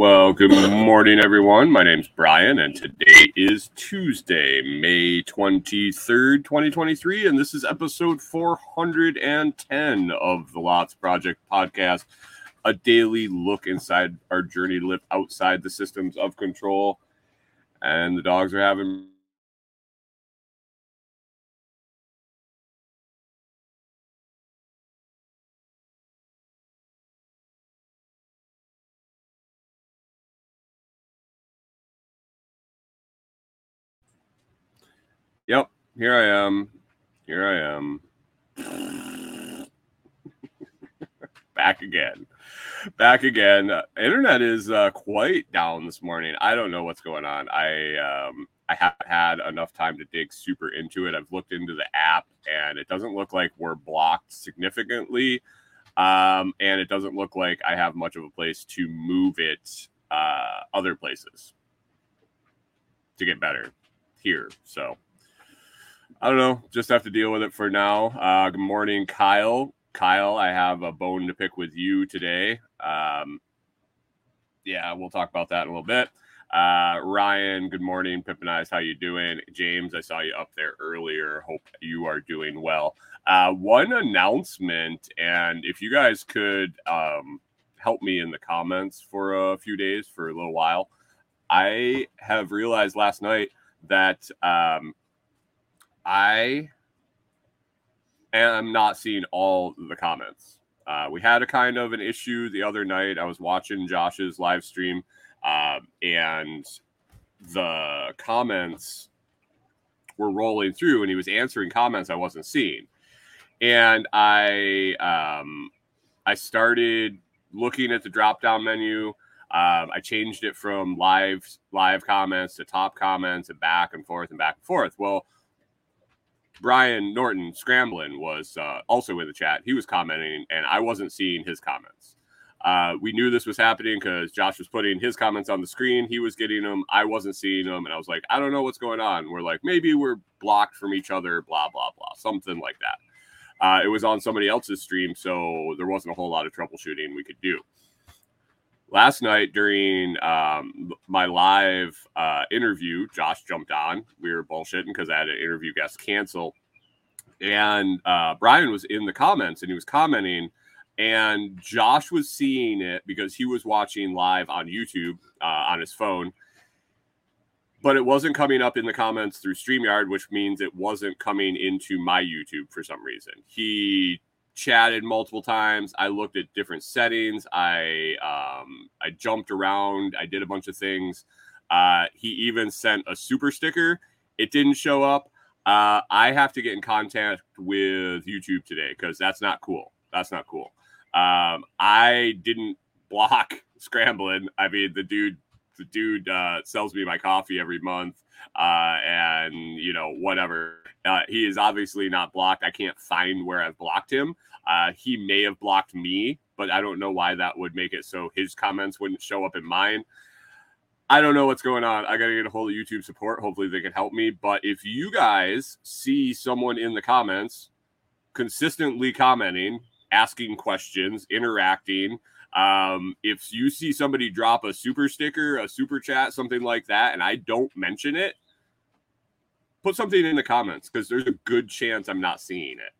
Well, good morning, everyone. My name's Brian, and today is Tuesday, May 23rd, 2023, and this is episode 410 of the Lots Project podcast, a daily look inside our journey to live outside the systems of control. And the dogs are having Yep, here I am. Here I am. Back again. Back again. Uh, internet is uh, quite down this morning. I don't know what's going on. I um, I haven't had enough time to dig super into it. I've looked into the app, and it doesn't look like we're blocked significantly. Um, and it doesn't look like I have much of a place to move it uh, other places to get better here. So I don't know. Just have to deal with it for now. Uh, good morning, Kyle. Kyle, I have a bone to pick with you today. Um, yeah, we'll talk about that in a little bit. Uh, Ryan, good morning. Pip and how you doing? James, I saw you up there earlier. Hope you are doing well. Uh, one announcement, and if you guys could um, help me in the comments for a few days, for a little while, I have realized last night that um, I am not seeing all the comments. Uh, we had a kind of an issue the other night. I was watching Josh's live stream, um, and the comments were rolling through, and he was answering comments I wasn't seeing. And I, um, I started looking at the drop down menu. Um, I changed it from live live comments to top comments and back and forth and back and forth. Well, Brian Norton Scramblin was uh, also in the chat. He was commenting, and I wasn't seeing his comments. Uh, we knew this was happening because Josh was putting his comments on the screen. He was getting them. I wasn't seeing them. And I was like, I don't know what's going on. We're like, maybe we're blocked from each other, blah, blah, blah, something like that. Uh, it was on somebody else's stream. So there wasn't a whole lot of troubleshooting we could do. Last night during um, my live uh, interview, Josh jumped on. We were bullshitting because I had an interview guest cancel. And uh, Brian was in the comments and he was commenting and Josh was seeing it because he was watching live on YouTube uh, on his phone, but it wasn't coming up in the comments through StreamYard, which means it wasn't coming into my YouTube for some reason. He chatted multiple times. I looked at different settings. I um, I jumped around. I did a bunch of things. Uh, he even sent a super sticker. It didn't show up. Uh, I have to get in contact with YouTube today because that's not cool. That's not cool. Um, I didn't block scrambling. I mean, the dude, the dude uh, sells me my coffee every month, uh, and you know whatever. Uh, he is obviously not blocked. I can't find where I've blocked him. Uh, he may have blocked me, but I don't know why that would make it so his comments wouldn't show up in mine. I don't know what's going on. I got to get a hold of YouTube support. Hopefully, they can help me. But if you guys see someone in the comments consistently commenting asking questions, interacting. Um, if you see somebody drop a super sticker, a super chat, something like that, and I don't mention it, put something in the comments because there's a good chance I'm not seeing it.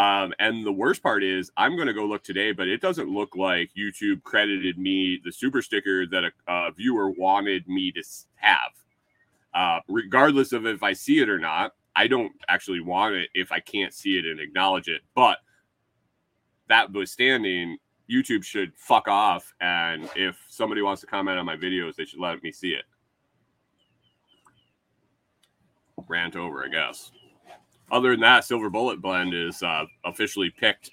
Um, and the worst part is, I'm going to go look today, but it doesn't look like YouTube credited me the super sticker that a, a viewer wanted me to have. Uh, regardless of if I see it or not, I don't actually want it if I can't see it and acknowledge it. But that withstanding, YouTube should fuck off. And if somebody wants to comment on my videos, they should let me see it. Rant over, I guess. Other than that, Silver Bullet Blend is uh, officially picked.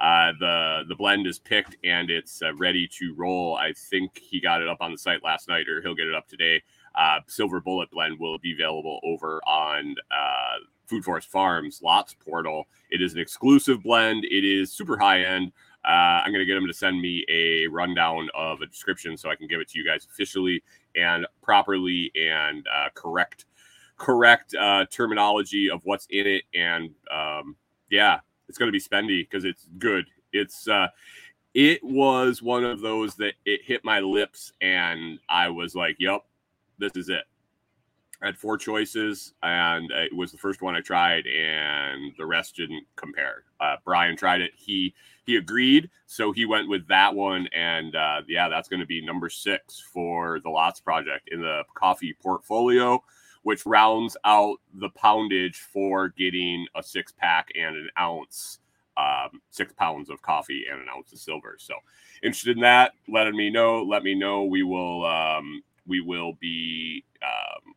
Uh, the the blend is picked and it's uh, ready to roll. I think he got it up on the site last night, or he'll get it up today. Uh, Silver Bullet Blend will be available over on uh, Food Forest Farms Lots portal. It is an exclusive blend. It is super high end. Uh, I'm to get him to send me a rundown of a description so I can give it to you guys officially and properly and uh, correct correct uh, terminology of what's in it. And um, yeah, it's going to be spendy because it's good. It's uh, it was one of those that it hit my lips and I was like, "Yep, this is it." I had four choices, and it was the first one I tried, and the rest didn't compare. Uh, Brian tried it; he he agreed, so he went with that one, and uh, yeah, that's going to be number six for the Lots Project in the coffee portfolio, which rounds out the poundage for getting a six pack and an ounce, um, six pounds of coffee and an ounce of silver. So, interested in that? Letting me know. Let me know. We will um, we will be. Um,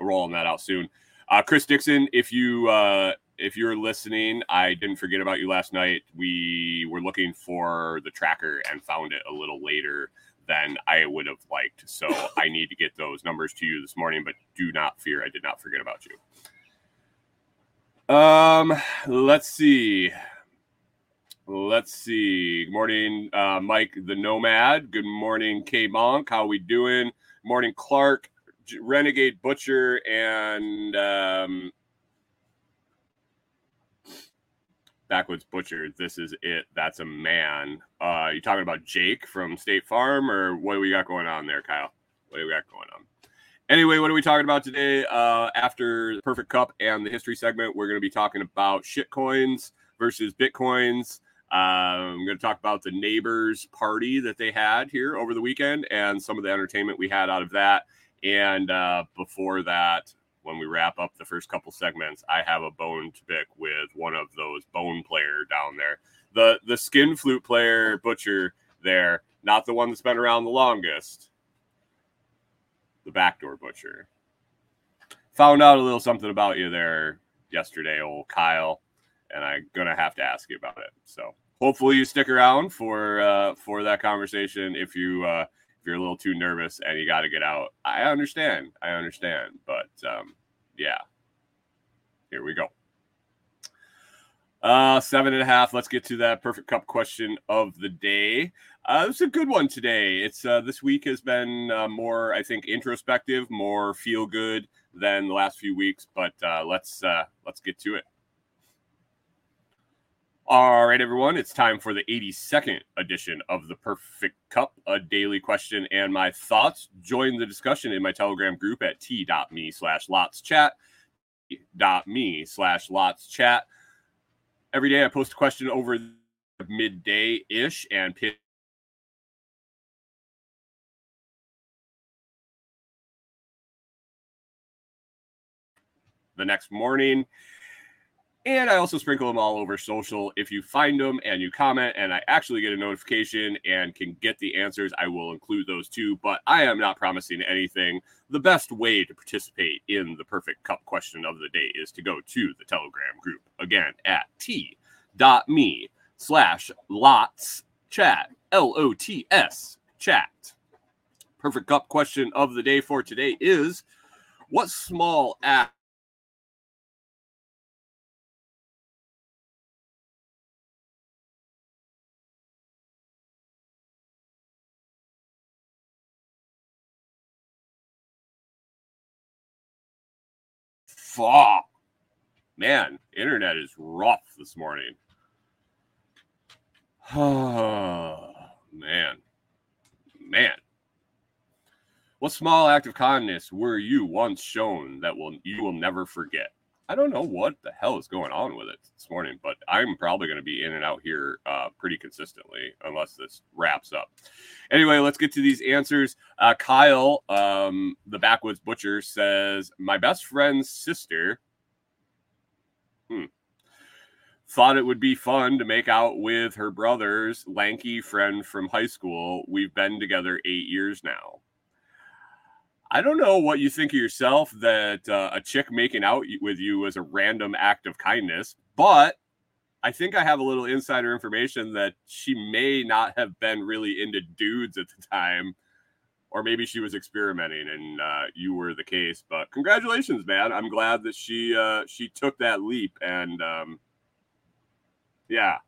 rolling that out soon. Uh, Chris Dixon, if you uh, if you're listening, I didn't forget about you last night. We were looking for the tracker and found it a little later than I would have liked. So I need to get those numbers to you this morning. But do not fear, I did not forget about you. Um, let's see. Let's see. Good morning, uh, Mike the Nomad. Good morning, K Monk. How we doing? Morning, Clark. Renegade Butcher and um, Backwoods Butcher. This is it. That's a man. Uh, you talking about Jake from State Farm, or what do we got going on there, Kyle? What do we got going on? Anyway, what are we talking about today? Uh, after Perfect Cup and the history segment, we're going to be talking about shit coins versus bitcoins. Uh, I'm going to talk about the neighbors party that they had here over the weekend and some of the entertainment we had out of that. And uh, before that, when we wrap up the first couple segments, I have a bone to pick with one of those bone player down there. The the skin flute player butcher there, not the one that's been around the longest. The backdoor butcher. Found out a little something about you there yesterday, old Kyle, and I'm gonna have to ask you about it. So hopefully you stick around for uh, for that conversation. If you uh, if you're a little too nervous and you got to get out, I understand. I understand. But um, yeah, here we go. Uh, seven and a half. Let's get to that perfect cup question of the day. Uh, it's a good one today. It's uh, this week has been uh, more, I think, introspective, more feel good than the last few weeks. But uh, let's uh, let's get to it. All right, everyone, it's time for the 82nd edition of the Perfect Cup, a daily question and my thoughts. Join the discussion in my Telegram group at t.me slash lots chat, me slash lots chat. Every day I post a question over midday ish and pin the next morning. And I also sprinkle them all over social. If you find them and you comment and I actually get a notification and can get the answers, I will include those too. But I am not promising anything. The best way to participate in the perfect cup question of the day is to go to the Telegram group again at t.me slash lots chat, L O T S chat. Perfect cup question of the day for today is what small act fuck. Man, internet is rough this morning. Oh, man. Man. What small act of kindness were you once shown that will you will never forget? I don't know what the hell is going on with it this morning, but I'm probably going to be in and out here uh, pretty consistently unless this wraps up. Anyway, let's get to these answers. Uh, Kyle, um, the Backwoods Butcher, says, My best friend's sister hmm, thought it would be fun to make out with her brother's lanky friend from high school. We've been together eight years now. I don't know what you think of yourself that uh, a chick making out with you was a random act of kindness, but I think I have a little insider information that she may not have been really into dudes at the time, or maybe she was experimenting and uh, you were the case. But congratulations, man! I'm glad that she uh, she took that leap, and um, yeah,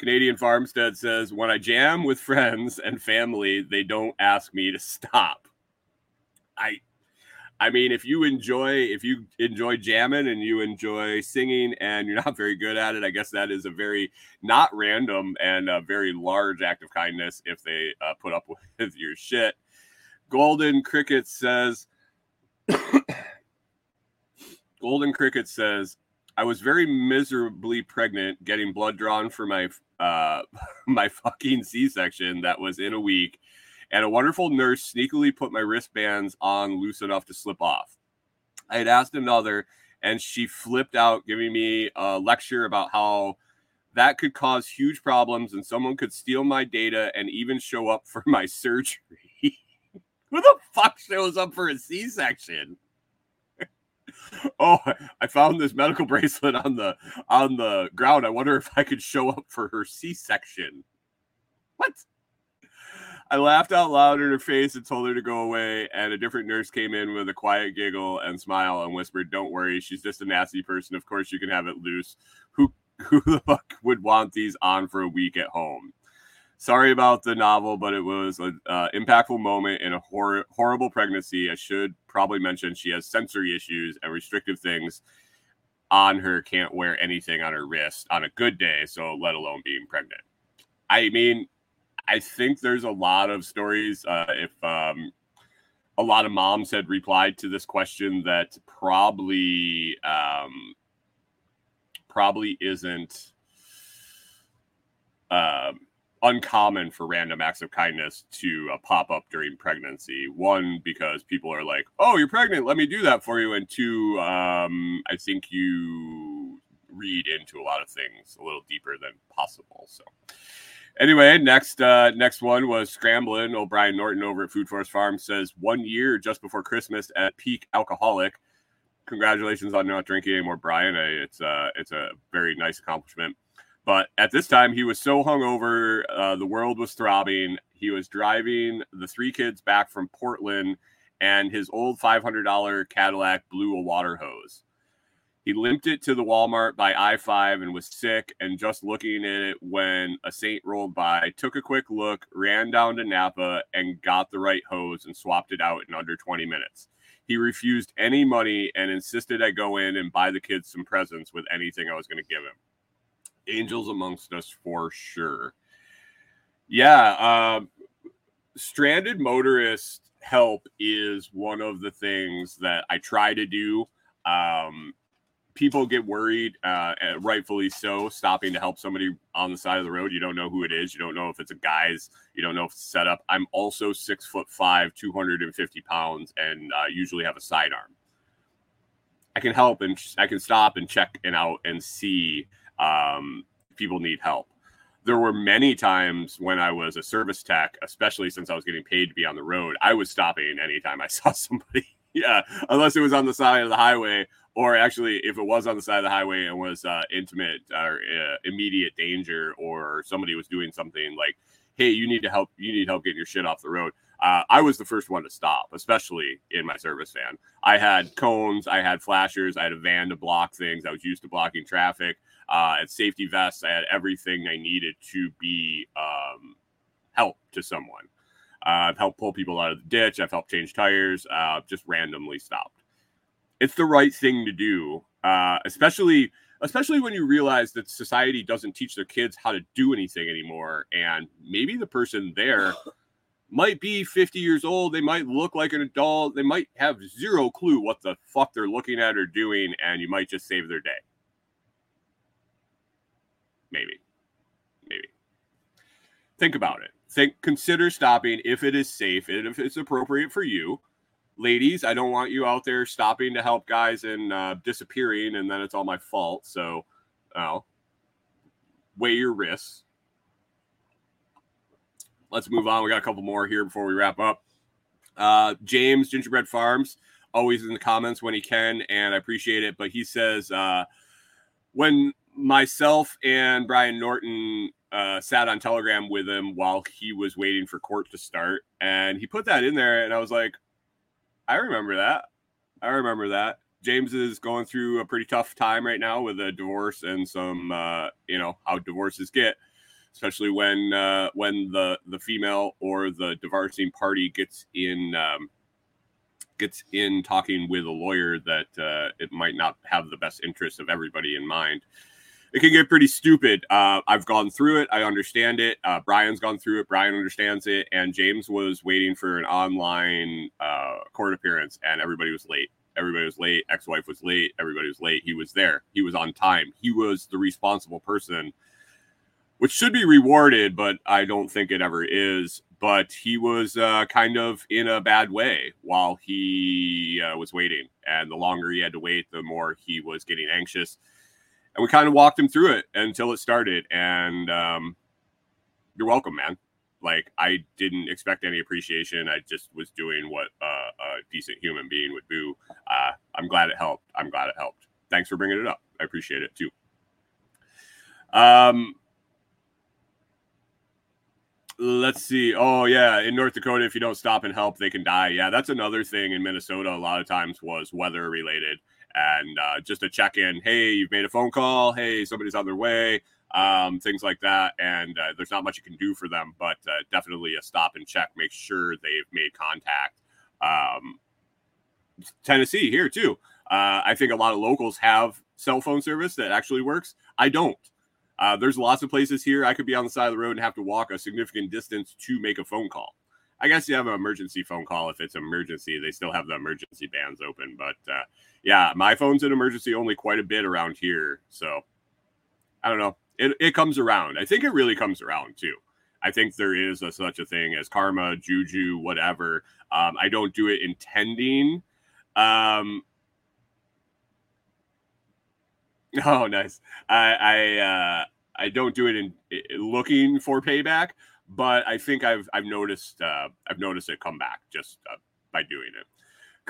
Canadian Farmstead says, when I jam with friends and family, they don't ask me to stop. I I mean, if you enjoy if you enjoy jamming and you enjoy singing and you're not very good at it, I guess that is a very not random and a very large act of kindness if they uh, put up with your shit. Golden Cricket says Golden Cricket says I was very miserably pregnant, getting blood drawn for my uh, my fucking C-section that was in a week, and a wonderful nurse sneakily put my wristbands on loose enough to slip off. I had asked another, and she flipped out, giving me a lecture about how that could cause huge problems and someone could steal my data and even show up for my surgery. Who the fuck shows up for a C-section? oh, I found this medical bracelet on the on the ground. I wonder if I could show up for her C-section. What? I laughed out loud in her face and told her to go away. And a different nurse came in with a quiet giggle and smile and whispered, "Don't worry, she's just a nasty person. Of course, you can have it loose. Who who the fuck would want these on for a week at home?" Sorry about the novel, but it was an uh, impactful moment in a hor- horrible pregnancy. I should probably mention she has sensory issues and restrictive things on her. Can't wear anything on her wrist on a good day, so let alone being pregnant. I mean, I think there's a lot of stories. Uh, if um, a lot of moms had replied to this question, that probably um, probably isn't. Um, uncommon for random acts of kindness to uh, pop up during pregnancy. One, because people are like, "Oh, you're pregnant, let me do that for you," and two, um, I think you read into a lot of things a little deeper than possible. So, anyway, next uh, next one was scrambling. O'Brien Norton over at Food Forest Farm says one year just before Christmas at peak alcoholic. Congratulations on not drinking anymore, Brian. It's uh, it's a very nice accomplishment. But at this time, he was so hungover, uh, the world was throbbing. He was driving the three kids back from Portland, and his old $500 Cadillac blew a water hose. He limped it to the Walmart by I 5 and was sick and just looking at it when a saint rolled by, took a quick look, ran down to Napa, and got the right hose and swapped it out in under 20 minutes. He refused any money and insisted I go in and buy the kids some presents with anything I was going to give him angels amongst us for sure. Yeah, uh, stranded motorist help is one of the things that I try to do. Um, people get worried, uh, rightfully so, stopping to help somebody on the side of the road. You don't know who it is. You don't know if it's a guy's. You don't know if it's set up. I'm also six foot five, 250 pounds, and uh, usually have a sidearm. I can help and I can stop and check and out and see um, people need help. There were many times when I was a service tech, especially since I was getting paid to be on the road, I was stopping anytime I saw somebody. yeah, unless it was on the side of the highway, or actually, if it was on the side of the highway and was uh, intimate or uh, immediate danger, or somebody was doing something like, "Hey, you need to help. You need help getting your shit off the road." uh, I was the first one to stop, especially in my service van. I had cones, I had flashers, I had a van to block things. I was used to blocking traffic. Uh, at safety vests, I had everything I needed to be um, help to someone. Uh, I've helped pull people out of the ditch. I've helped change tires. Uh, just randomly stopped. It's the right thing to do, uh, especially especially when you realize that society doesn't teach their kids how to do anything anymore, and maybe the person there might be 50 years old. They might look like an adult. They might have zero clue what the fuck they're looking at or doing, and you might just save their day. Maybe. Maybe. Think about it. Think, consider stopping if it is safe and if it's appropriate for you. Ladies, I don't want you out there stopping to help guys and uh, disappearing, and then it's all my fault. So, weigh your risks let's move on. We got a couple more here before we wrap up. Uh, James Gingerbread Farms, always in the comments when he can, and I appreciate it. But he says, uh, when myself and Brian Norton uh, sat on Telegram with him while he was waiting for court to start, and he put that in there, and I was like, I remember that. I remember that. James is going through a pretty tough time right now with a divorce and some, uh, you know, how divorces get. especially when uh, when the the female or the divorcing party gets in um, gets in talking with a lawyer that uh, it might not have the best interest of everybody in mind. It can get pretty stupid. Uh, I've gone through it. I understand it. Uh, Brian's gone through it. Brian understands it. And James was waiting for an online uh, court appearance, and everybody was late. Everybody was late. Ex wife was late. Everybody was late. He was there. He was on time. He was the responsible person which should be rewarded, but I don't think it ever is. But he was uh, kind of in a bad way while he uh, was waiting. And the longer he had to wait, the more he was getting anxious. And we kind of walked him through it until it started. And um, you're welcome, man. Like, I didn't expect any appreciation. I just was doing what uh, a decent human being would do. Uh, I'm glad it helped. I'm glad it helped. Thanks for bringing it up. I appreciate it too. Um, let's see. Oh yeah, in North Dakota, if you don't stop and help, they can die. Yeah, that's another thing in Minnesota. A lot of times was weather related, and uh, just a check in. Hey, you've made a phone call. Hey, somebody's on their way. Um, things like that, and uh, there's not much you can do for them, but uh, definitely a stop and check. Make sure they've made contact. Um, Tennessee here too. Uh, I think a lot of locals have cell phone service that actually works. I don't. Uh, there's lots of places here I could be on the side of the road and have to walk a significant distance to make a phone call. I guess you have an emergency phone call if it's emergency. They still have the emergency bands open, but uh, yeah, my phone's an emergency only quite a bit around here. So I don't know. It, it comes around. I think it really comes around too. I think there is a, such a thing as karma, juju, whatever. Um, I don't do it intending. Um, Oh, nice. I I uh, I don't do it in, in, looking for payback, but I think I've I've noticed uh, I've noticed it come back just uh, by doing it.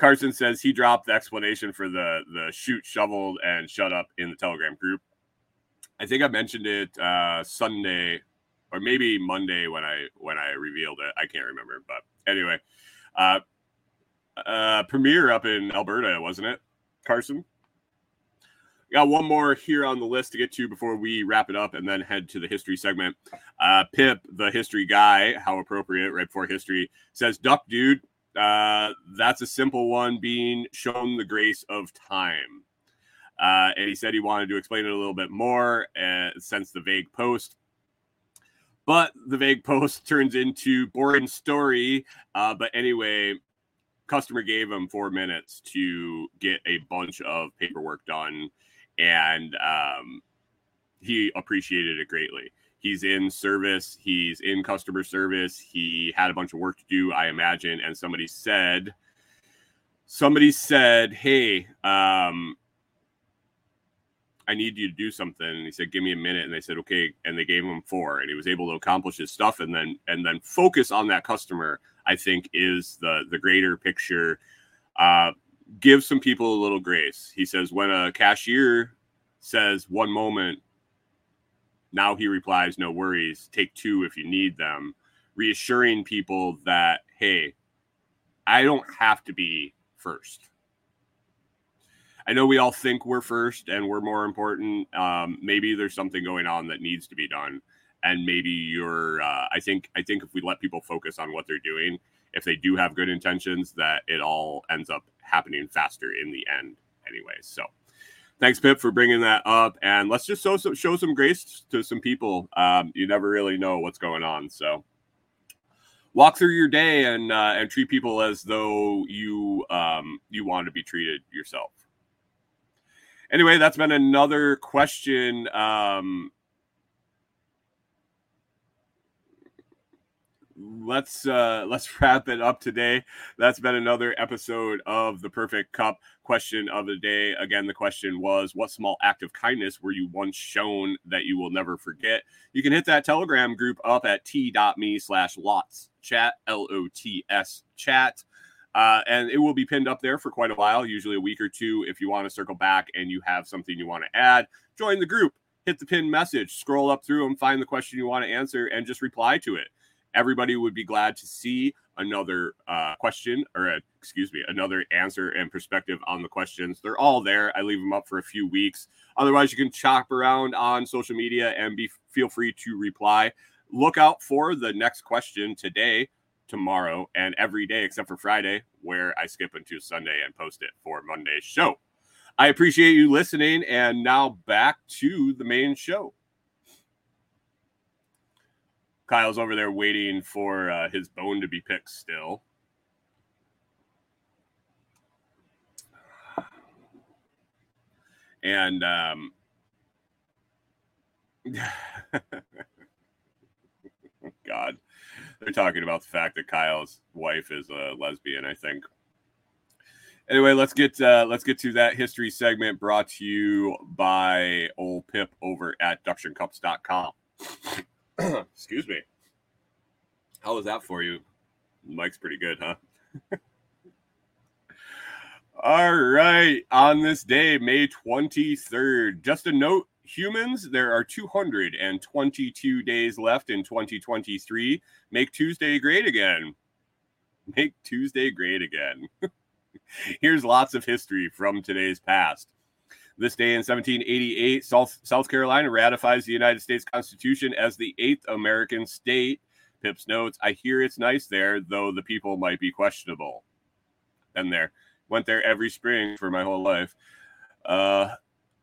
Carson says he dropped the explanation for the the shoot, shoveled, and shut up in the Telegram group. I think I mentioned it uh, Sunday or maybe Monday when I when I revealed it. I can't remember, but anyway, uh, uh, premiere up in Alberta, wasn't it, Carson? got one more here on the list to get to before we wrap it up and then head to the history segment. Uh, Pip, the history guy, how appropriate, right before history, says, Duck, dude, uh, that's a simple one being shown the grace of time. Uh, and he said he wanted to explain it a little bit more uh, since the vague post. But the vague post turns into boring story. Uh, but anyway, customer gave him four minutes to get a bunch of paperwork done and um, he appreciated it greatly. He's in service, he's in customer service. He had a bunch of work to do, I imagine. And somebody said, somebody said, Hey, um, I need you to do something. And he said, Give me a minute. And they said, Okay. And they gave him four, and he was able to accomplish his stuff and then and then focus on that customer, I think is the the greater picture. Uh, give some people a little grace. He says, when a cashier says one moment, now he replies, no worries, take two if you need them, reassuring people that, hey, I don't have to be first. I know we all think we're first and we're more important. Um, maybe there's something going on that needs to be done, and maybe you're. Uh, I think. I think if we let people focus on what they're doing, if they do have good intentions, that it all ends up happening faster in the end, anyway. So, thanks, Pip, for bringing that up. And let's just show some, show some grace to some people. Um, you never really know what's going on. So, walk through your day and uh, and treat people as though you um, you want to be treated yourself. Anyway, that's been another question. Um, let's uh let's wrap it up today that's been another episode of the perfect cup question of the day. Again the question was what small act of kindness were you once shown that you will never forget? You can hit that telegram group up at t.me slash lots chat l-o-t-s chat. Uh, and it will be pinned up there for quite a while usually a week or two if you want to circle back and you have something you want to add. Join the group hit the pin message scroll up through and find the question you want to answer and just reply to it. Everybody would be glad to see another uh, question or a excuse me, another answer and perspective on the questions. They're all there. I leave them up for a few weeks. Otherwise, you can chop around on social media and be feel free to reply. Look out for the next question today, tomorrow, and every day except for Friday, where I skip into Sunday and post it for Monday's show. I appreciate you listening, and now back to the main show. Kyle's over there waiting for uh, his bone to be picked still. And um, God, they're talking about the fact that Kyle's wife is a lesbian. I think. Anyway, let's get uh, let's get to that history segment brought to you by old Pip over at ductioncups.com. Excuse me. How was that for you? Mike's pretty good, huh? All right. On this day, May 23rd, just a note humans, there are 222 days left in 2023. Make Tuesday great again. Make Tuesday great again. Here's lots of history from today's past. This day in 1788, South, South Carolina ratifies the United States Constitution as the eighth American state. Pips notes, I hear it's nice there, though the people might be questionable. And there, went there every spring for my whole life. Uh,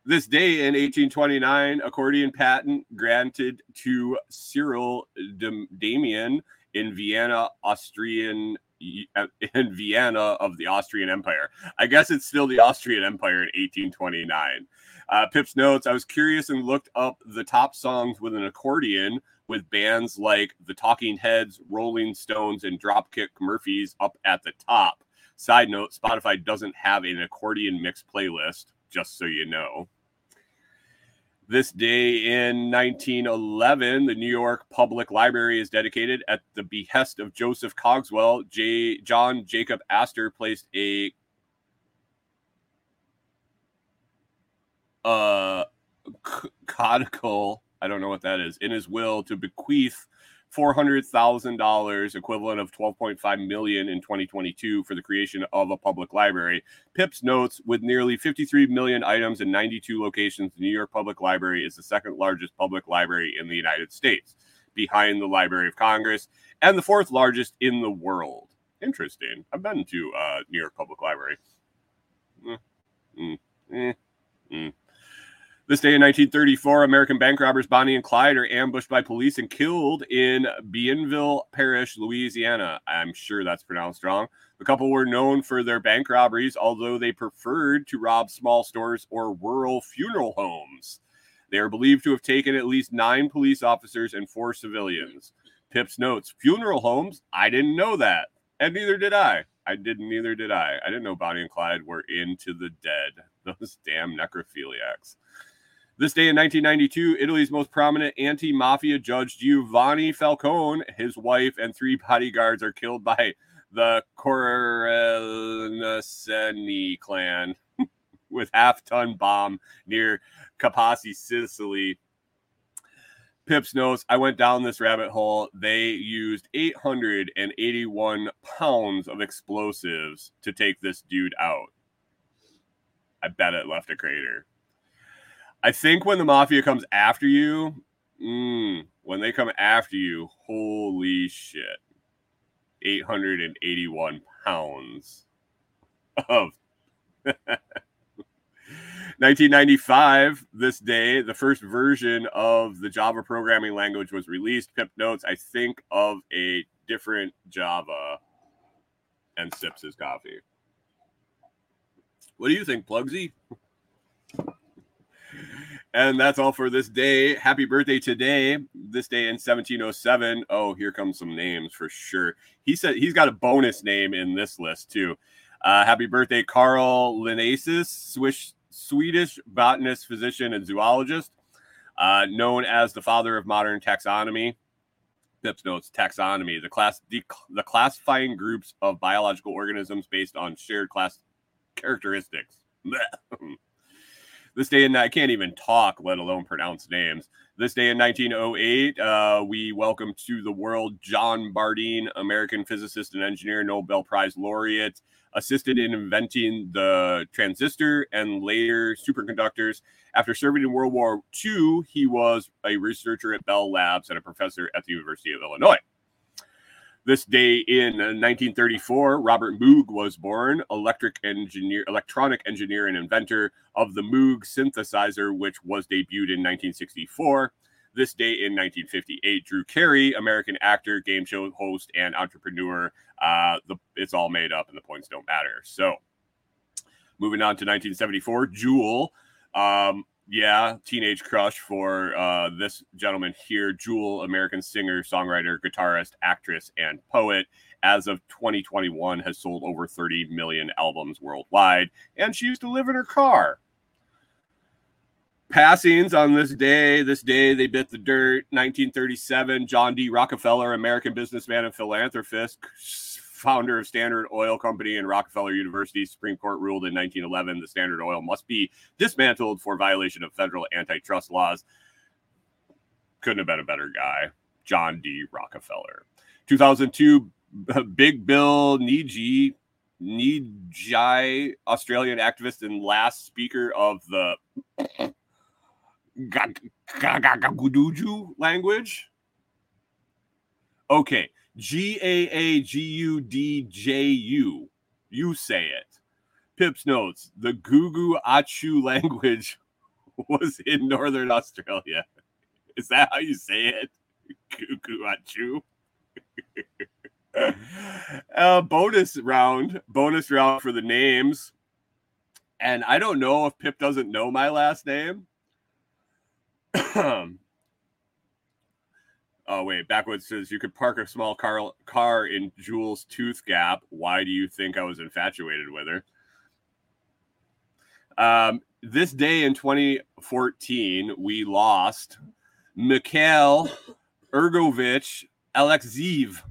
this day in 1829, accordion patent granted to Cyrill Demian in Vienna, Austrian in Vienna of the Austrian Empire. I guess it's still the Austrian Empire in 1829. Uh, Pips notes, I was curious and looked up the top songs with an accordion with bands like the Talking Heads, Rolling Stones, and Dropkick Murphys up at the top. Side note, Spotify doesn't have an accordion mix playlist, just so you know. This day in 1911, the New York Public Library is dedicated at the behest of Joseph Cogswell. J. John Jacob Astor placed a uh, codical, I don't know what that is, in his will to bequeath $400,000 equivalent of 12.5 million in 2022 for the creation of a public library. Pips notes with nearly 53 million items in 92 locations, the New York Public Library is the second largest public library in the United States, behind the Library of Congress and the fourth largest in the world. Interesting. I've been to uh, New York Public Library. Mm, mm, mm, mm. This day in 1934, American bank robbers Bonnie and Clyde are ambushed by police and killed in Bienville Parish, Louisiana. I'm sure that's pronounced wrong. The couple were known for their bank robberies, although they preferred to rob small stores or rural funeral homes. They are believed to have taken at least nine police officers and four civilians. Pips notes funeral homes. I didn't know that, and neither did I. I didn't. Neither did I. I didn't know Bonnie and Clyde were into the dead. Those damn necrophiliacs. This day in 1992, Italy's most prominent anti mafia judge Giovanni Falcone, his wife, and three bodyguards are killed by the Corleonesi clan with half ton bomb near Capaci, Sicily. Pips knows I went down this rabbit hole. They used 881 pounds of explosives to take this dude out. I bet it left a crater. I think when the mafia comes after you, mm, when they come after you, holy shit. 881 pounds of 1995, this day, the first version of the Java programming language was released. Pip notes, I think of a different Java and sips his coffee. What do you think, Plugsy? And that's all for this day. Happy birthday today. This day in 1707. Oh, here comes some names for sure. He said he's got a bonus name in this list too. Uh, happy birthday, Carl Linnaeus, Swiss, Swedish botanist, physician, and zoologist, uh, known as the father of modern taxonomy. Pips notes taxonomy, the class the, the classifying groups of biological organisms based on shared class characteristics. This day in I can't even talk, let alone pronounce names. This day in 1908, uh, we welcome to the world John Bardeen, American physicist and engineer, Nobel Prize laureate, assisted in inventing the transistor and later superconductors. After serving in World War II, he was a researcher at Bell Labs and a professor at the University of Illinois. This day in 1934, Robert Moog was born, electric engineer, electronic engineer and inventor of the Moog synthesizer, which was debuted in 1964. This day in 1958, Drew Carey, American actor, game show host, and entrepreneur. Uh, the, it's all made up and the points don't matter. So, moving on to 1974, Jewel. Um, yeah, teenage crush for uh, this gentleman here, Jewel, American singer, songwriter, guitarist, actress, and poet. As of 2021, has sold over 30 million albums worldwide, and she used to live in her car. Passings on this day. This day they bit the dirt. 1937, John D. Rockefeller, American businessman and philanthropist, founder of Standard Oil Company and Rockefeller University, Supreme Court ruled in 1911 the Standard Oil must be dismantled for violation of federal antitrust laws. Couldn't have been a better guy. John D. Rockefeller. 2002, Big Bill Niji, Nijai, Australian activist and last speaker of the Gagaguduju language. Okay, G A A G U D J U. You say it. Pips notes the Gugu Achu language was in Northern Australia. Is that how you say it? Gugu Achu. uh, bonus round, bonus round for the names. And I don't know if Pip doesn't know my last name. Oh wait, backwards says you could park a small car car in Jewel's Tooth Gap. Why do you think I was infatuated with her? Um, this day in 2014, we lost Mikhail Ergovich Alexeev.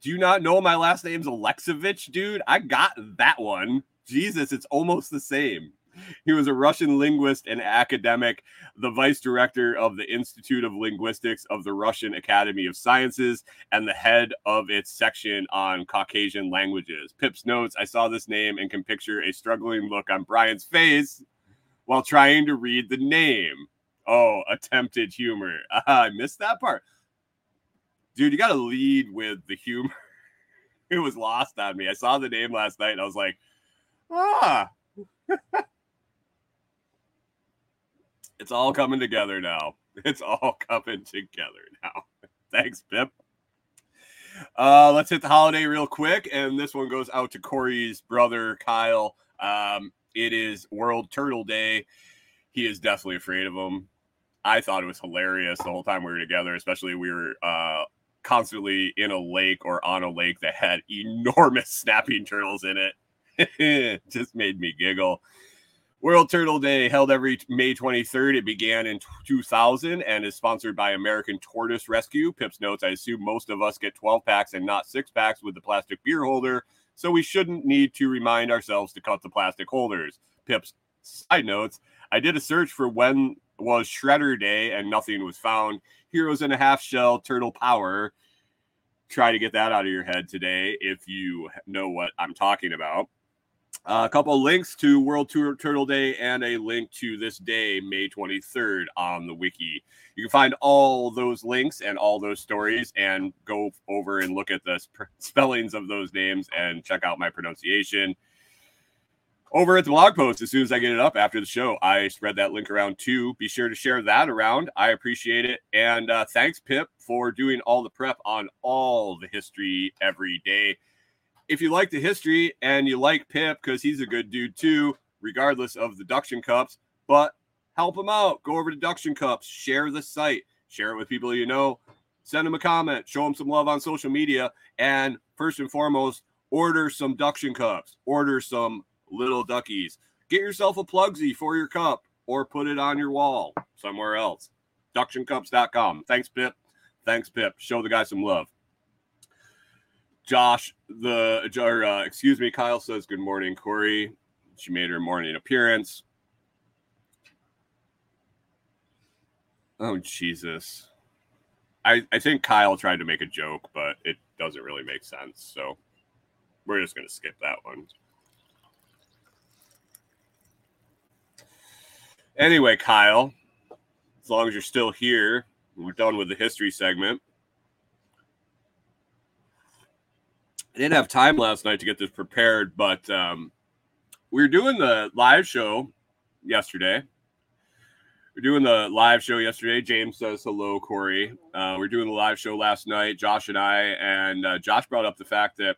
Do you not know my last name's Alexevich, dude? I got that one. Jesus, it's almost the same. He was a Russian linguist and academic, the vice director of the Institute of Linguistics of the Russian Academy of Sciences, and the head of its section on Caucasian languages. Pips notes I saw this name and can picture a struggling look on Brian's face while trying to read the name. Oh, attempted humor. Uh, I missed that part. Dude, you got to lead with the humor. it was lost on me. I saw the name last night and I was like, ah. It's all coming together now. It's all coming together now. Thanks, Pip. Uh, let's hit the holiday real quick, and this one goes out to Kori's brother Kyle. Um, it is World Turtle Day. He is definitely afraid of them. I thought it was hilarious the whole time we were together, especially we were uh, constantly in a lake or on a lake that had enormous snapping turtles in it. it just made me giggle. World Turtle Day held every May 23rd. It began in 2000 and is sponsored by American Tortoise Rescue. Pips notes, I assume most of us get 12 packs and not six packs with the plastic beer holder, so we shouldn't need to remind ourselves to cut the plastic holders. Pips side notes, I did a search for when was Shredder Day and nothing was found. Heroes in a half shell, turtle power. Try to get that out of your head today if you know what I'm talking about. Uh, a couple links to World Tour Turtle Day and a link to this day, May 23rd, on the wiki. You can find all those links and all those stories and go over and look at the sp- spellings of those names and check out my pronunciation. Over at the blog post, as soon as I get it up after the show, I spread that link around too. Be sure to share that around. I appreciate it. And uh, thanks, Pip, for doing all the prep on all the history every day if you like the history and you like Pip because he's a good dude too, regardless of the Duction Cups, but help him out. Go over to Duction Cups, share the site, share it with people you know, send him a comment, show him some love on social media, and first and foremost, order some Duction Cups, order some little duckies. Get yourself a plugsy for your cup or put it on your wall somewhere else. Ductioncups.com. Thanks, Pip. Thanks, Pip. Show the guy some love. Josh, the or, uh, excuse me, Kyle says good morning, Kori. She made her morning appearance. Oh Jesus. I, I think Kyle tried to make a joke, but it doesn't really make sense. So we're just gonna skip that one. Anyway, Kyle, as long as you're still here, we're done with the history segment. I didn't have time last night to get this prepared, but um, we were doing the live show yesterday. We're doing the live show yesterday. James says hello, Kori. Uh, we're doing the live show last night, Josh and I, and uh, Josh brought up the fact that,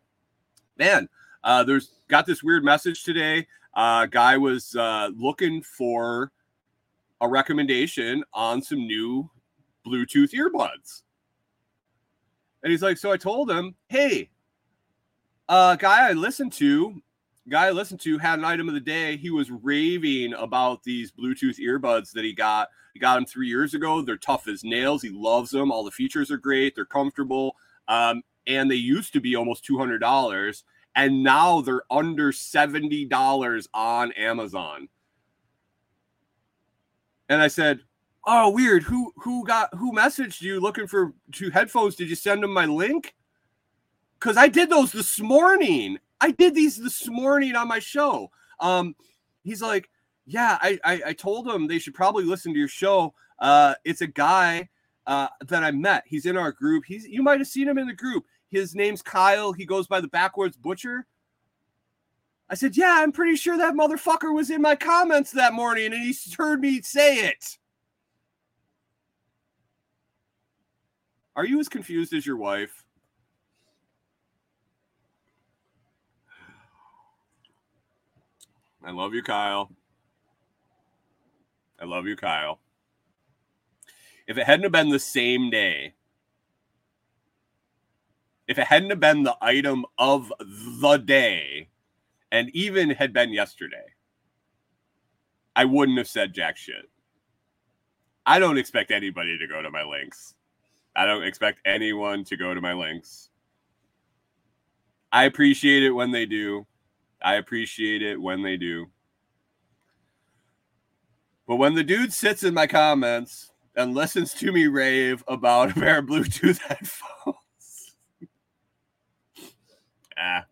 man, uh, there's got this weird message today. Uh, guy was uh, looking for a recommendation on some new Bluetooth earbuds. And he's like, so I told him, hey, uh, guy I listened to, guy I listened to had an item of the day. He was raving about these Bluetooth earbuds that he got. He got them three years ago. They're tough as nails. He loves them. All the features are great. They're comfortable. Um, and they used to be almost two hundred dollars, and now they're under seventy dollars on Amazon. And I said, "Oh, weird. Who who got who messaged you looking for two headphones? Did you send them my link?" Because I did those this morning. I did these this morning on my show. Um, he's like, "Yeah, I I, I told him they should probably listen to your show. Uh, it's a guy uh, that I met. He's in our group. He's you might have seen him in the group. His name's Kyle. He goes by the Backwoods Butcher." I said, Yeah, I'm pretty sure that motherfucker was in my comments that morning and he heard me say it. Are you as confused as your wife? I love you, Kyle. I love you, Kyle. If it hadn't have been the same day, if it hadn't have been the item of the day, and even had been yesterday, I wouldn't have said jack shit. I don't expect anybody to go to my links. I don't expect anyone to go to my links. I appreciate it when they do. I appreciate it when they do. But when the dude sits in my comments and listens to me rave about a pair of Bluetooth headphones, ah,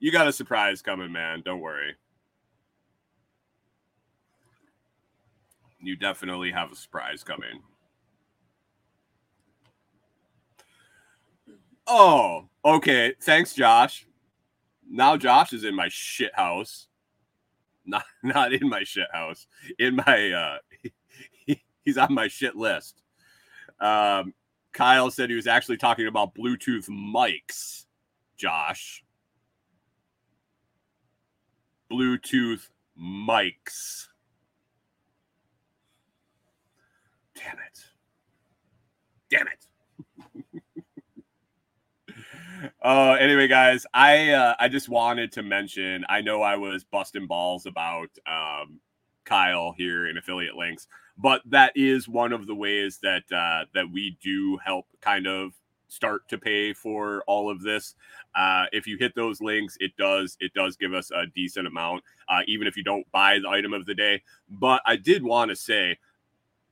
you got a surprise coming, man. Don't worry. You definitely have a surprise coming. Oh, okay. Thanks, Josh. Now Josh is in my shit house. Not not in my shit house. In my uh he's on my shit list. Um Kyle said he was actually talking about Bluetooth mics, Josh. Bluetooth mics. Damn it. Damn it. Uh anyway guys i uh i just wanted to mention i know i was busting balls about um kyle here in affiliate links but that is one of the ways that uh that we do help kind of start to pay for all of this. Uh if you hit those links it does it does give us a decent amount uh even if you don't buy the item of the day. But i did want to say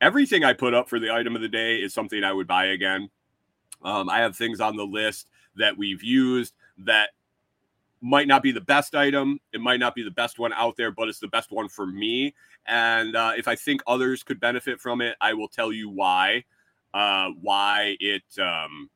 everything i put up for the item of the day is something i would buy again. Um, I have things on the list that we've used that might not be the best item. It might not be the best one out there, but it's the best one for me. And uh, if I think others could benefit from it, I will tell you why. Uh, why it, um,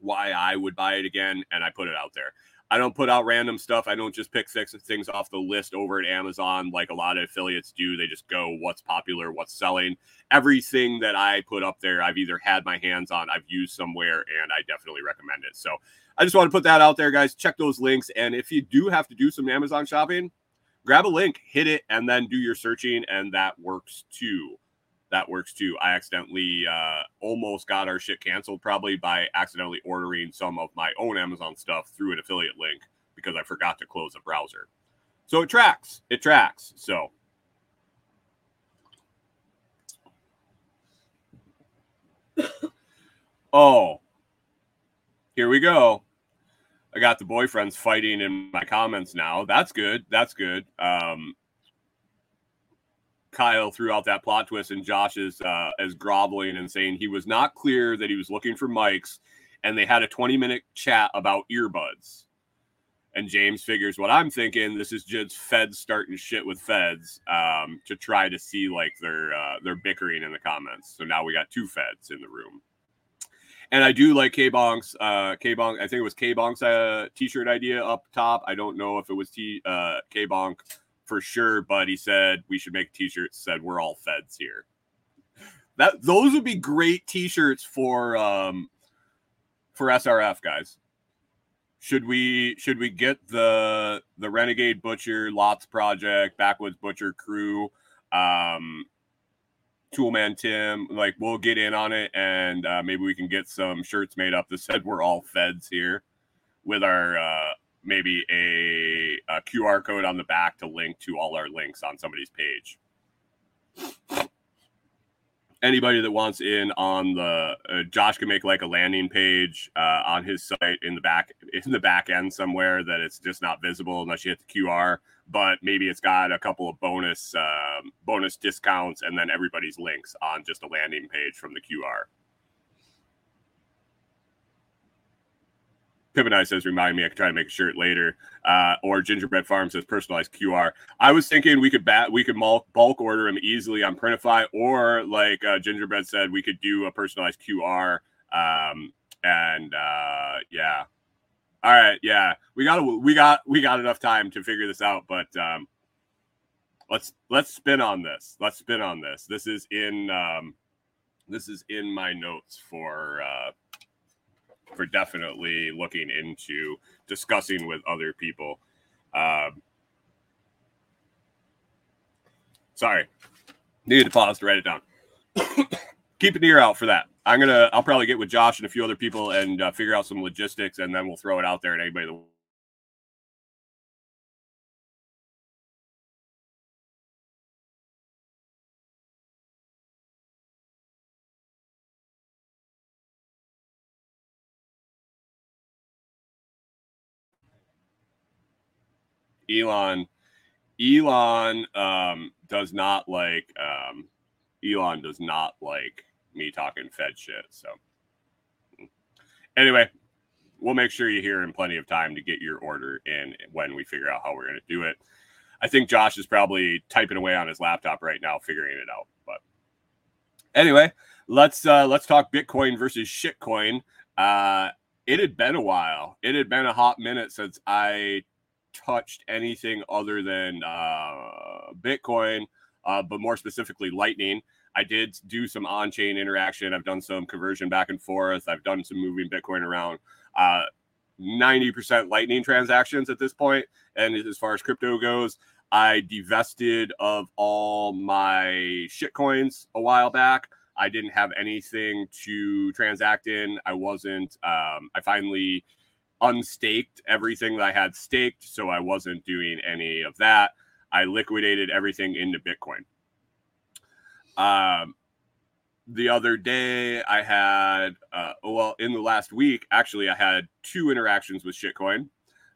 why I would buy it again, and I put it out there. I don't put out random stuff. I don't just pick six things off the list over at Amazon like a lot of affiliates do. They just go what's popular, what's selling. Everything that I put up there, I've either had my hands on, I've used somewhere, and I definitely recommend it. So I just want to put that out there, guys. Check those links. And if you do have to do some Amazon shopping, grab a link, hit it, and then do your searching, and that works too that works too. I accidentally uh, almost got our shit canceled probably by accidentally ordering some of my own Amazon stuff through an affiliate link because I forgot to close the browser. So it tracks. It tracks. So Oh, here we go. I got the boyfriends fighting in my comments now. That's good. That's good. Um, Kyle threw out that plot twist, and Josh is uh, groveling and saying he was not clear that he was looking for mics, and they had a 20 minute chat about earbuds. And James figures what I'm thinking. This is just feds starting shit with feds um, to try to see like they're uh, they're bickering in the comments. So now we got two feds in the room. And I do like K Bonk's uh K Bonk. I think it was K Bonk's uh, t-shirt idea up top. I don't know if it was T uh K for sure, but he said we should make t-shirts said we're all feds here. That those would be great t-shirts for um for SRF guys. Should we should we get the the Renegade Butcher Lots Project Backwoods Butcher crew um Toolman Tim, like we'll get in on it and uh, maybe we can get some shirts made up that said we're all feds here with our uh, maybe a, a QR code on the back to link to all our links on somebody's page. Anybody that wants in on the uh, Josh can make like a landing page uh, on his site in the back in the back end somewhere that it's just not visible unless you hit the QR but maybe it's got a couple of bonus um, bonus discounts and then everybody's links on just a landing page from the QR. Pippin says, remind me, I can try to make a shirt later. Uh, or Gingerbread Farm says personalized QR. I was thinking we could bat, we could bulk order them easily on Printify, or like uh, Gingerbread said, we could do a personalized QR. Um, and uh, yeah, all right, yeah, we got we got we got enough time to figure this out, but um, let's let's spin on this. Let's spin on this. This is in um, this is in my notes for uh, for definitely looking into discussing with other people. Um, sorry, needed to pause to write it down. Keep an ear out for that. I'm gonna. I'll probably get with Josh and a few other people and uh, figure out some logistics, and then we'll throw it out there. And anybody that Elon, Elon um, does not like um, Elon does not like me talking Fed shit. So anyway, we'll make sure you hear in plenty of time to get your order in when we figure out how we're going to do it. I think Josh is probably typing away on his laptop right now, figuring it out. But anyway, let's uh, let's talk Bitcoin versus shitcoin. Uh, it had been a while. It had been a hot minute since I touched anything other than uh, Bitcoin, uh, but more specifically Lightning. I did do some on chain interaction. I've done some conversion back and forth. I've done some moving Bitcoin around. Uh, 90% Lightning transactions at this point. And as far as crypto goes, I divested of all my shit coins a while back. I didn't have anything to transact in. I wasn't, um, I finally unstaked everything that I had staked. So I wasn't doing any of that. I liquidated everything into Bitcoin. Um, the other day I had, uh, well, in the last week, actually, I had two interactions with Shitcoin.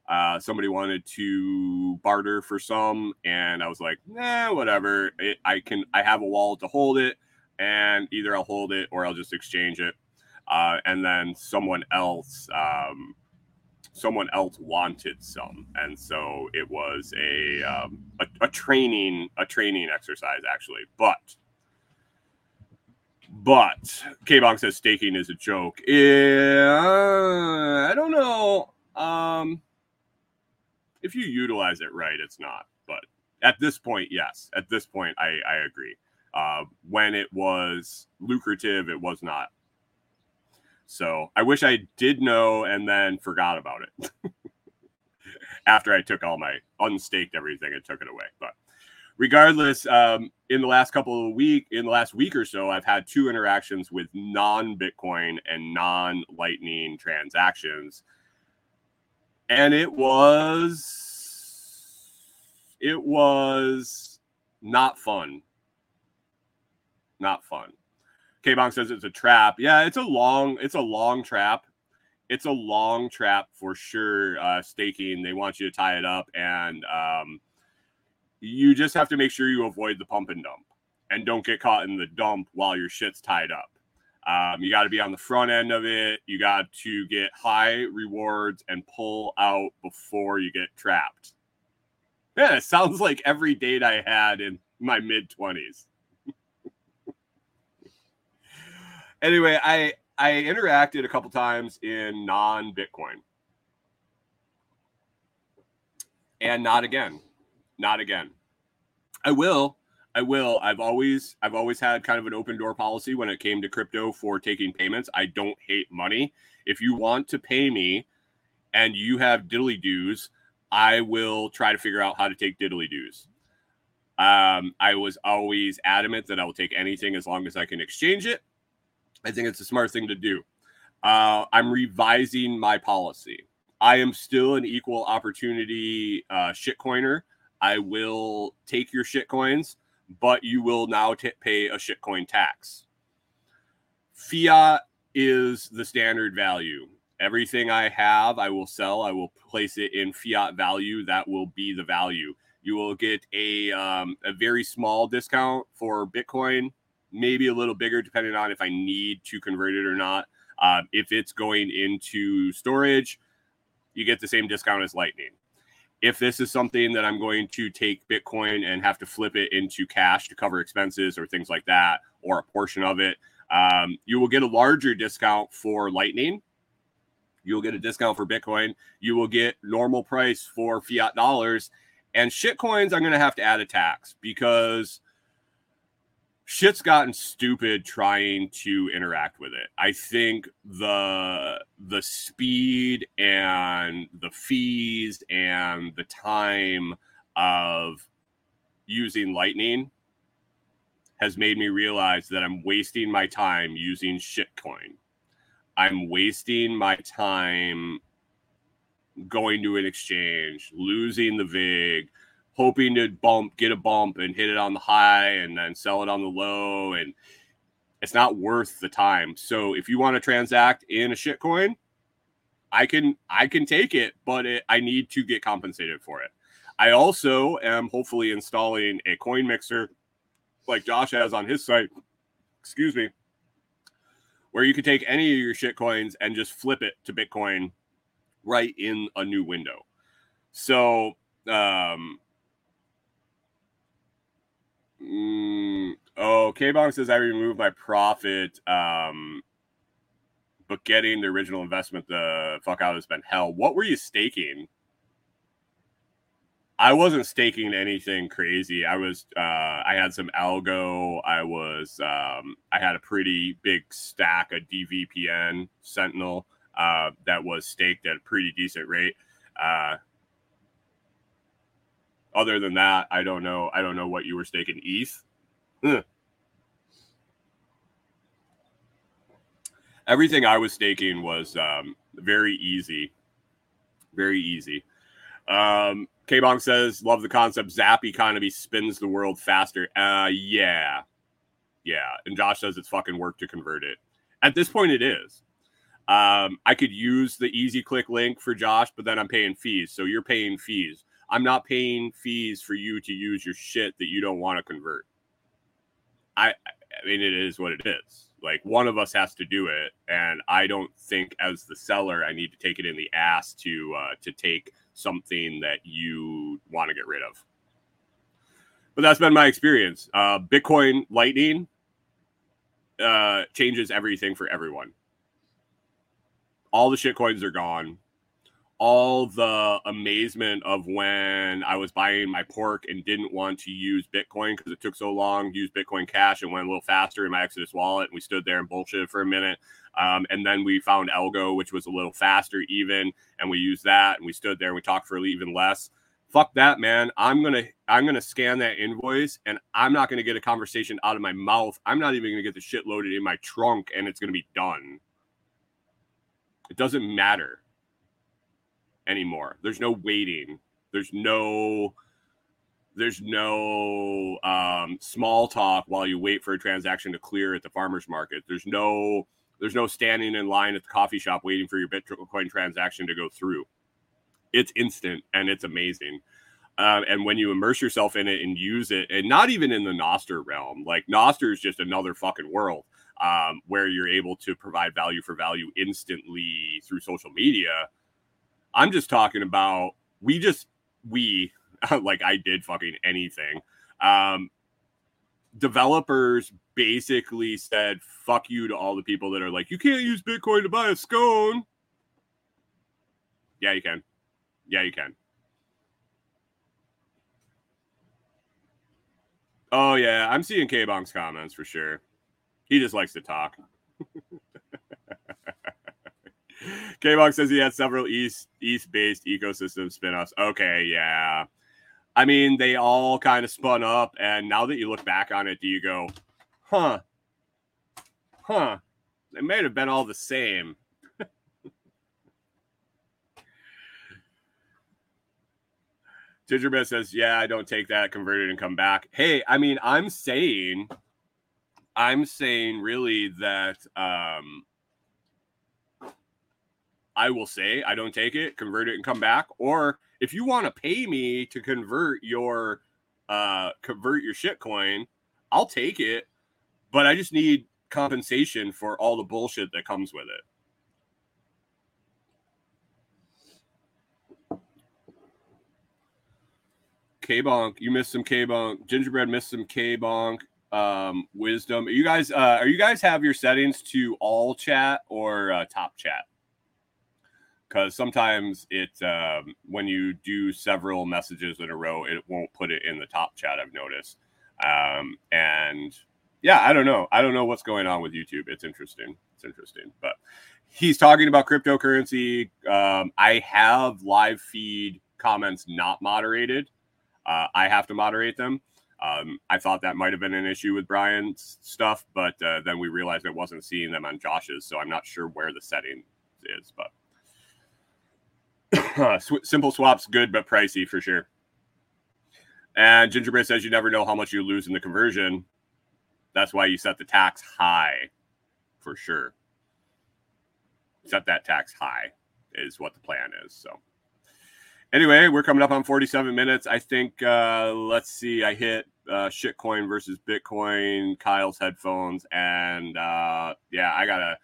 Uh, somebody wanted to barter for some, and I was like, nah, whatever. It, I can, I have a wallet to hold it, and either I'll hold it or I'll just exchange it. Uh, and then someone else, um, someone else wanted some, and so it was a, um, a, a training, a training exercise actually, but but K Bonk says staking is a joke. Yeah, I don't know. Um, if you utilize it right, it's not. But at this point, yes. At this point, I, I agree. Uh, when it was lucrative, it was not. So I wish I did know and then forgot about it after I took all my unstaked everything and took it away. But regardless, um, in the last couple of week, in the last week or so, I've had two interactions with non-Bitcoin and non-Lightning transactions, and it was it was not fun. Not fun. K Bong says it's a trap. Yeah, it's a long, it's a long trap. It's a long trap for sure. Uh, staking, they want you to tie it up and um, you just have to make sure you avoid the pump and dump. and don't get caught in the dump while your shit's tied up. Um, you got to be on the front end of it. You got to get high rewards and pull out before you get trapped. Yeah, it sounds like every date I had in my mid 20s. Anyway, I I interacted a couple times in non Bitcoin. And not again. Not again. I will. I will. I've always I've always had kind of an open door policy when it came to crypto for taking payments. I don't hate money. If you want to pay me and you have diddly doos, I will try to figure out how to take diddly doos. Um, I was always adamant that I will take anything as long as I can exchange it. I think it's a smart thing to do. Uh, I'm revising my policy. I am still an equal opportunity uh, shitcoiner. I will take your shitcoins, but you will now t- pay a shitcoin tax. Fiat is the standard value. Everything I have, I will sell. I will place it in fiat value. That will be the value. You will get a um, a very small discount for Bitcoin maybe a little bigger depending on if I need to convert it or not. Uh, if it's going into storage, you get the same discount as Lightning. If this is something that I'm going to take Bitcoin and have to flip it into cash to cover expenses or things like that, or a portion of it, um, you will get a larger discount for Lightning. You'll get a discount for Bitcoin. You will get normal price for fiat dollars. And shitcoins, I'm going to have to add a tax because shit's gotten stupid trying to interact with it. I think the the speed and the fees and the time of using lightning has made me realize that I'm wasting my time using shitcoin. I'm wasting my time going to an exchange, losing the VIG, hoping to bump, get a bump and hit it on the high and then sell it on the low. And it's not worth the time. So if you want to transact in a shitcoin, I can I can take it, but it, I need to get compensated for it. I also am hopefully installing a coin mixer like Josh has on his site. Excuse me. Where you can take any of your shit coins and just flip it to Bitcoin right in a new window. So um, Mm, oh, K Bong says I removed my profit, um, but getting the original investment the fuck out has been hell. What were you staking? I wasn't staking anything crazy. I was uh, I had some algo. I was um, I had a pretty big stack of DVPN Sentinel uh, that was staked at a pretty decent rate. Uh, other than that, I don't know. I don't know what you were staking ETH. Everything I was staking was um, very easy, very easy. Um, K Bong says, "Love the concept. Zap economy spins the world faster." Uh, yeah, yeah. And Josh says it's fucking work to convert it. At this point, it is. Um, I could use the easy click link for Josh, but then I'm paying fees. So you're paying fees. I'm not paying fees for you to use your shit that you don't want to convert. I I mean it is what it is. Like one of us has to do it, and I don't think as the seller I need to take it in the ass to uh, to take something that you want to get rid of. But that's been my experience. Uh, Bitcoin Lightning uh, changes everything for everyone. All the shit coins are gone all the amazement of when I was buying my pork and didn't want to use Bitcoin because it took so long to use Bitcoin Cash and went a little faster in my Exodus wallet. And we stood there and bullshit for a minute. Um, and then we found Algo, which was a little faster even, and we used that and we stood there and we talked for even less. Fuck that, man. I'm gonna I'm gonna scan that invoice and I'm not gonna get a conversation out of my mouth. I'm not even gonna get the shit loaded in my trunk and it's gonna be done. It doesn't matter anymore. There's no waiting. There's no there's no um, small talk while you wait for a transaction to clear at the farmers market. There's no there's no standing in line at the coffee shop waiting for your Bitcoin transaction to go through. It's instant and it's amazing. Um, and when you immerse yourself in it and use it, and not even in the Nostr realm, like Nostr is just another fucking world um, where you're able to provide value for value instantly through social media. I'm just talking about we just we like I did fucking anything. Um, developers basically said fuck you to all the people that are like you can't use Bitcoin to buy a scone. Yeah, you can. Yeah, you can. Oh yeah, I'm seeing K Bonk's comments for sure. He just likes to talk. K Bonk says he had several east east based ecosystem spinoffs. Okay, yeah. I mean, they all kind of spun up, and now that you look back on it, do you go, huh? Huh. They might have been all the same. Gingerbread says, "Yeah, I don't take that, convert it, and come back." Hey, I mean, I'm saying, I'm saying really that um, I will say I don't take it, convert it, and come back. Or if you want to pay me to convert your uh, convert your shitcoin, I'll take it, but I just need compensation for all the bullshit that comes with it. K Bonk, you missed some K Bonk. Gingerbread missed some K Bonk. Um, wisdom. Are you guys, uh, are you guys have your settings to all chat or uh, top chat? Because sometimes it, um, when you do several messages in a row, it won't put it in the top chat. I've noticed. Um, and yeah, I don't know. I don't know what's going on with YouTube. It's interesting. It's interesting, but he's talking about cryptocurrency. Um, I have live feed comments not moderated. Uh, I have to moderate them. Um, I thought that might have been an issue with Brian's stuff, but uh, then we realized it wasn't seeing them on Josh's, so I'm not sure where the setting is. But simple swaps good, but pricey for sure. And Gingerbread says you never know how much you lose in the conversion. That's why you set the tax high, for sure. Set that tax high is what the plan is. So anyway, we're coming up on 47 minutes. I think uh, let's see. I hit uh, shitcoin versus Bitcoin, Kyle's headphones, and uh, yeah, I gotta.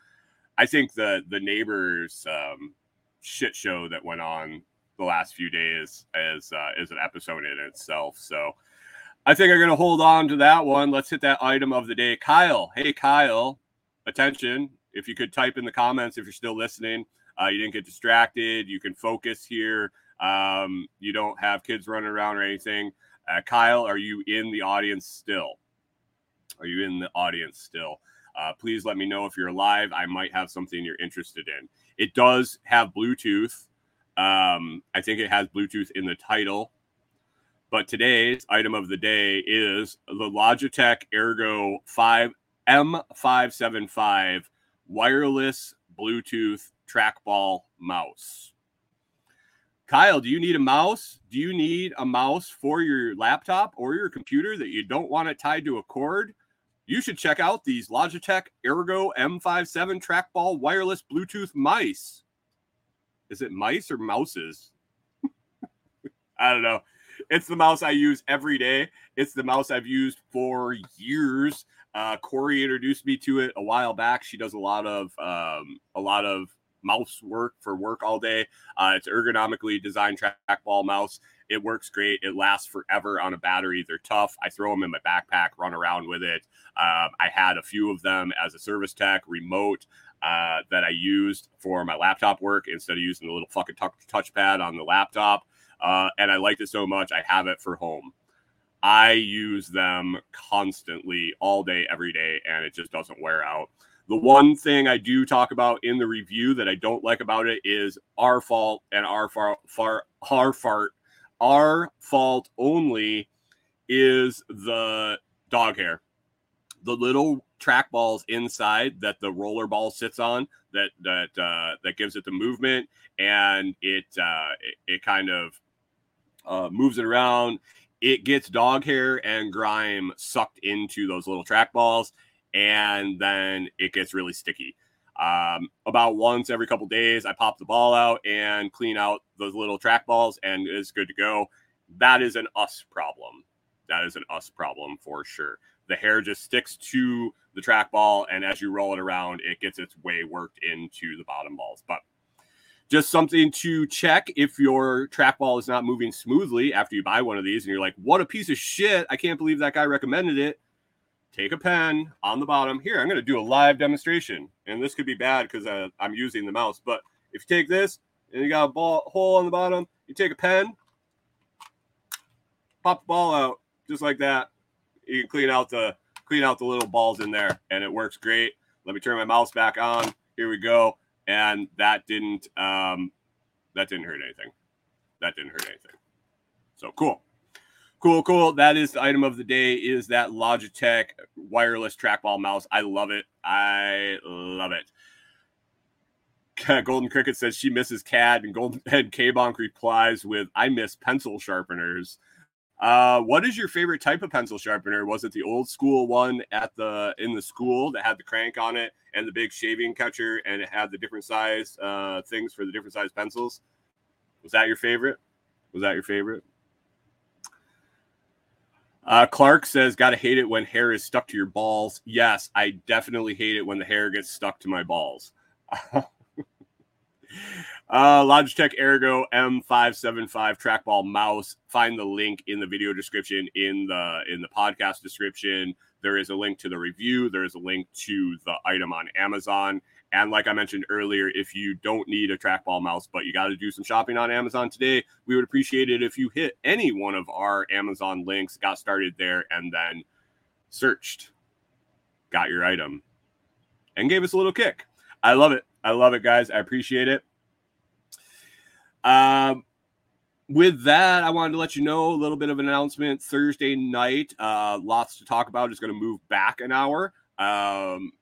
I think the the neighbors um, shit show that went on the last few days is uh, is an episode in itself. So I think I'm gonna hold on to that one. Let's hit that item of the day, Kyle. Hey, Kyle, attention! If you could type in the comments if you're still listening. Uh, you didn't get distracted. You can focus here. Um, you don't have kids running around or anything. Uh, Kyle, are you in the audience still? Are you in the audience still? Uh, please let me know if you're live. I might have something you're interested in. It does have Bluetooth. Um, I think it has Bluetooth in the title. But today's item of the day is the Logitech Ergo 5 M575 wireless Bluetooth trackball mouse. Kyle, do you need a mouse? Do you need a mouse for your laptop or your computer that you don't want it tied to a cord? You should check out these Logitech Ergo M57 trackball wireless Bluetooth mice. Is it mice or mouses? I don't know. It's the mouse I use every day. It's the mouse I've used for years. Uh, Kori introduced me to it a while back. She does a lot of um, a lot of mouse work for work all day. Uh, it's ergonomically designed trackball mouse. It works great. It lasts forever on a battery. They're tough. I throw them in my backpack, run around with it. Um, I had a few of them as a service tech remote uh, that I used for my laptop work instead of using the little fucking touch touchpad on the laptop. Uh, and I liked it so much, I have it for home. I use them constantly all day, every day, and it just doesn't wear out. The one thing I do talk about in the review that I don't like about it is our fault and our far, far our fart, our fault only is the dog hair. The little track balls inside that the roller ball sits on that that uh, that gives it the movement and it uh, it, it kind of uh, moves it around. It gets dog hair and grime sucked into those little track balls and then it gets really sticky. Um, about once every couple days, I pop the ball out and clean out those little track balls, and it's good to go. that is an us problem. That is an us problem for sure. The hair just sticks to the track ball, and as you roll it around, it gets its way worked into the bottom balls. But just something to check if your trackball is not moving smoothly after you buy one of these and you're like, what a piece of shit. I can't believe that guy recommended it. Take a pen on the bottom. Here, I'm going to do a live demonstration. And this could be bad because uh, I'm using the mouse. But if you take this and you got a ball hole on the bottom, you take a pen, pop the ball out just like that. You can clean out the clean out the little balls in there and it works great. Let me turn my mouse back on. Here we go and that didn't um, that didn't hurt anything. That didn't hurt anything. So cool. Cool, cool. That is the item of the day is that Logitech wireless trackball mouse. I love it. I love it. Golden Cricket says she misses CAD, and Golden Head K-Bonk replies with, I miss pencil sharpeners. Uh, what is your favorite type of pencil sharpener? Was it the old school one at the in the school that had the crank on it and the big shaving catcher, and it had the different size uh, things for the different size pencils? Was that your favorite? Was that your favorite? Uh, Clark says, "Gotta hate it when hair is stuck to your balls." Yes, I definitely hate it when the hair gets stuck to my balls. Uh, Logitech Ergo M575 trackball mouse. Find the link in the video description in the in the podcast description. There is a link to the review. There is a link to the item on Amazon. And like I mentioned earlier, if you don't need a trackball mouse, but you got to do some shopping on Amazon today, we would appreciate it if you hit any one of our Amazon links, got started there, and then searched, got your item, and gave us a little kick. I love it. I love it, guys. I appreciate it. Um, with that, I wanted to let you know a little bit of an announcement. Thursday night, uh, lots to talk about. Is going to move back an hour, um,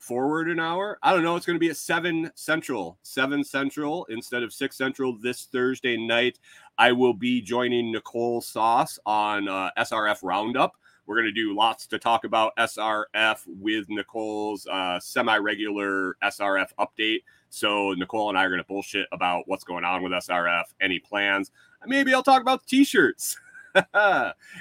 forward an hour. I don't know. It's going to be at seven central, seven central instead of six central this Thursday night. I will be joining Nicole Sauce on uh, SRF Roundup. We're going to do lots to talk about SRF with Nicole's uh, semi regular SRF update. So Nicole and I are going to bullshit about what's going on with SRF, any plans. Maybe I'll talk about t-shirts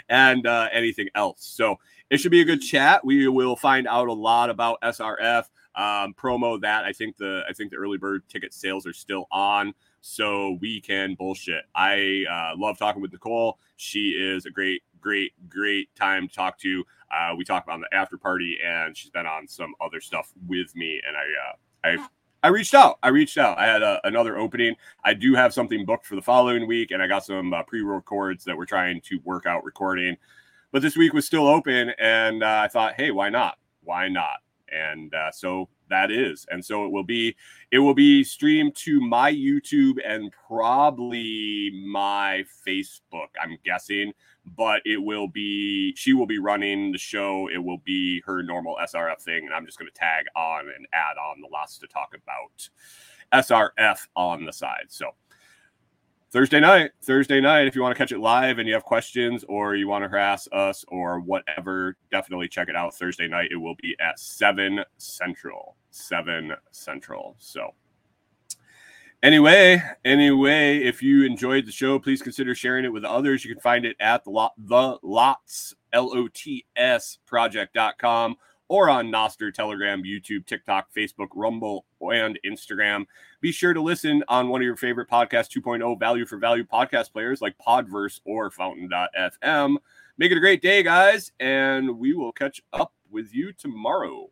and uh, anything else. So it should be a good chat. We will find out a lot about SRF um, promo. That I think the I think the early bird ticket sales are still on, so we can bullshit. I uh, love talking with Nicole. She is a great, great, great time to talk to. Uh, we talk about the after party, and she's been on some other stuff with me, and I uh, I I reached out. I reached out. I had a, another opening. I do have something booked for the following week, and I got some uh, pre-records that we're trying to work out recording. But this week was still open, and uh, I thought, hey, why not? Why not? And uh, so that is, and so it will be. It will be streamed to my YouTube and probably my Facebook. I'm guessing but it will be she will be running the show. It will be her normal SRF thing, and I'm just going to tag on and add on the lots to talk about SRF on the side. So Thursday night, Thursday night, if you want to catch it live and you have questions or you want to harass us or whatever, definitely check it out. Thursday night, it will be at seven central. Seven central. So Anyway, anyway, if you enjoyed the show, please consider sharing it with others. You can find it at the lot the lots L-O-T-S project.com or on Nostr, Telegram, YouTube, TikTok, Facebook, Rumble, and Instagram. Be sure to listen on one of your favorite podcast 2.0 value for value podcast players like Podverse or Fountain.fm. Make it a great day, guys, and we will catch up with you tomorrow.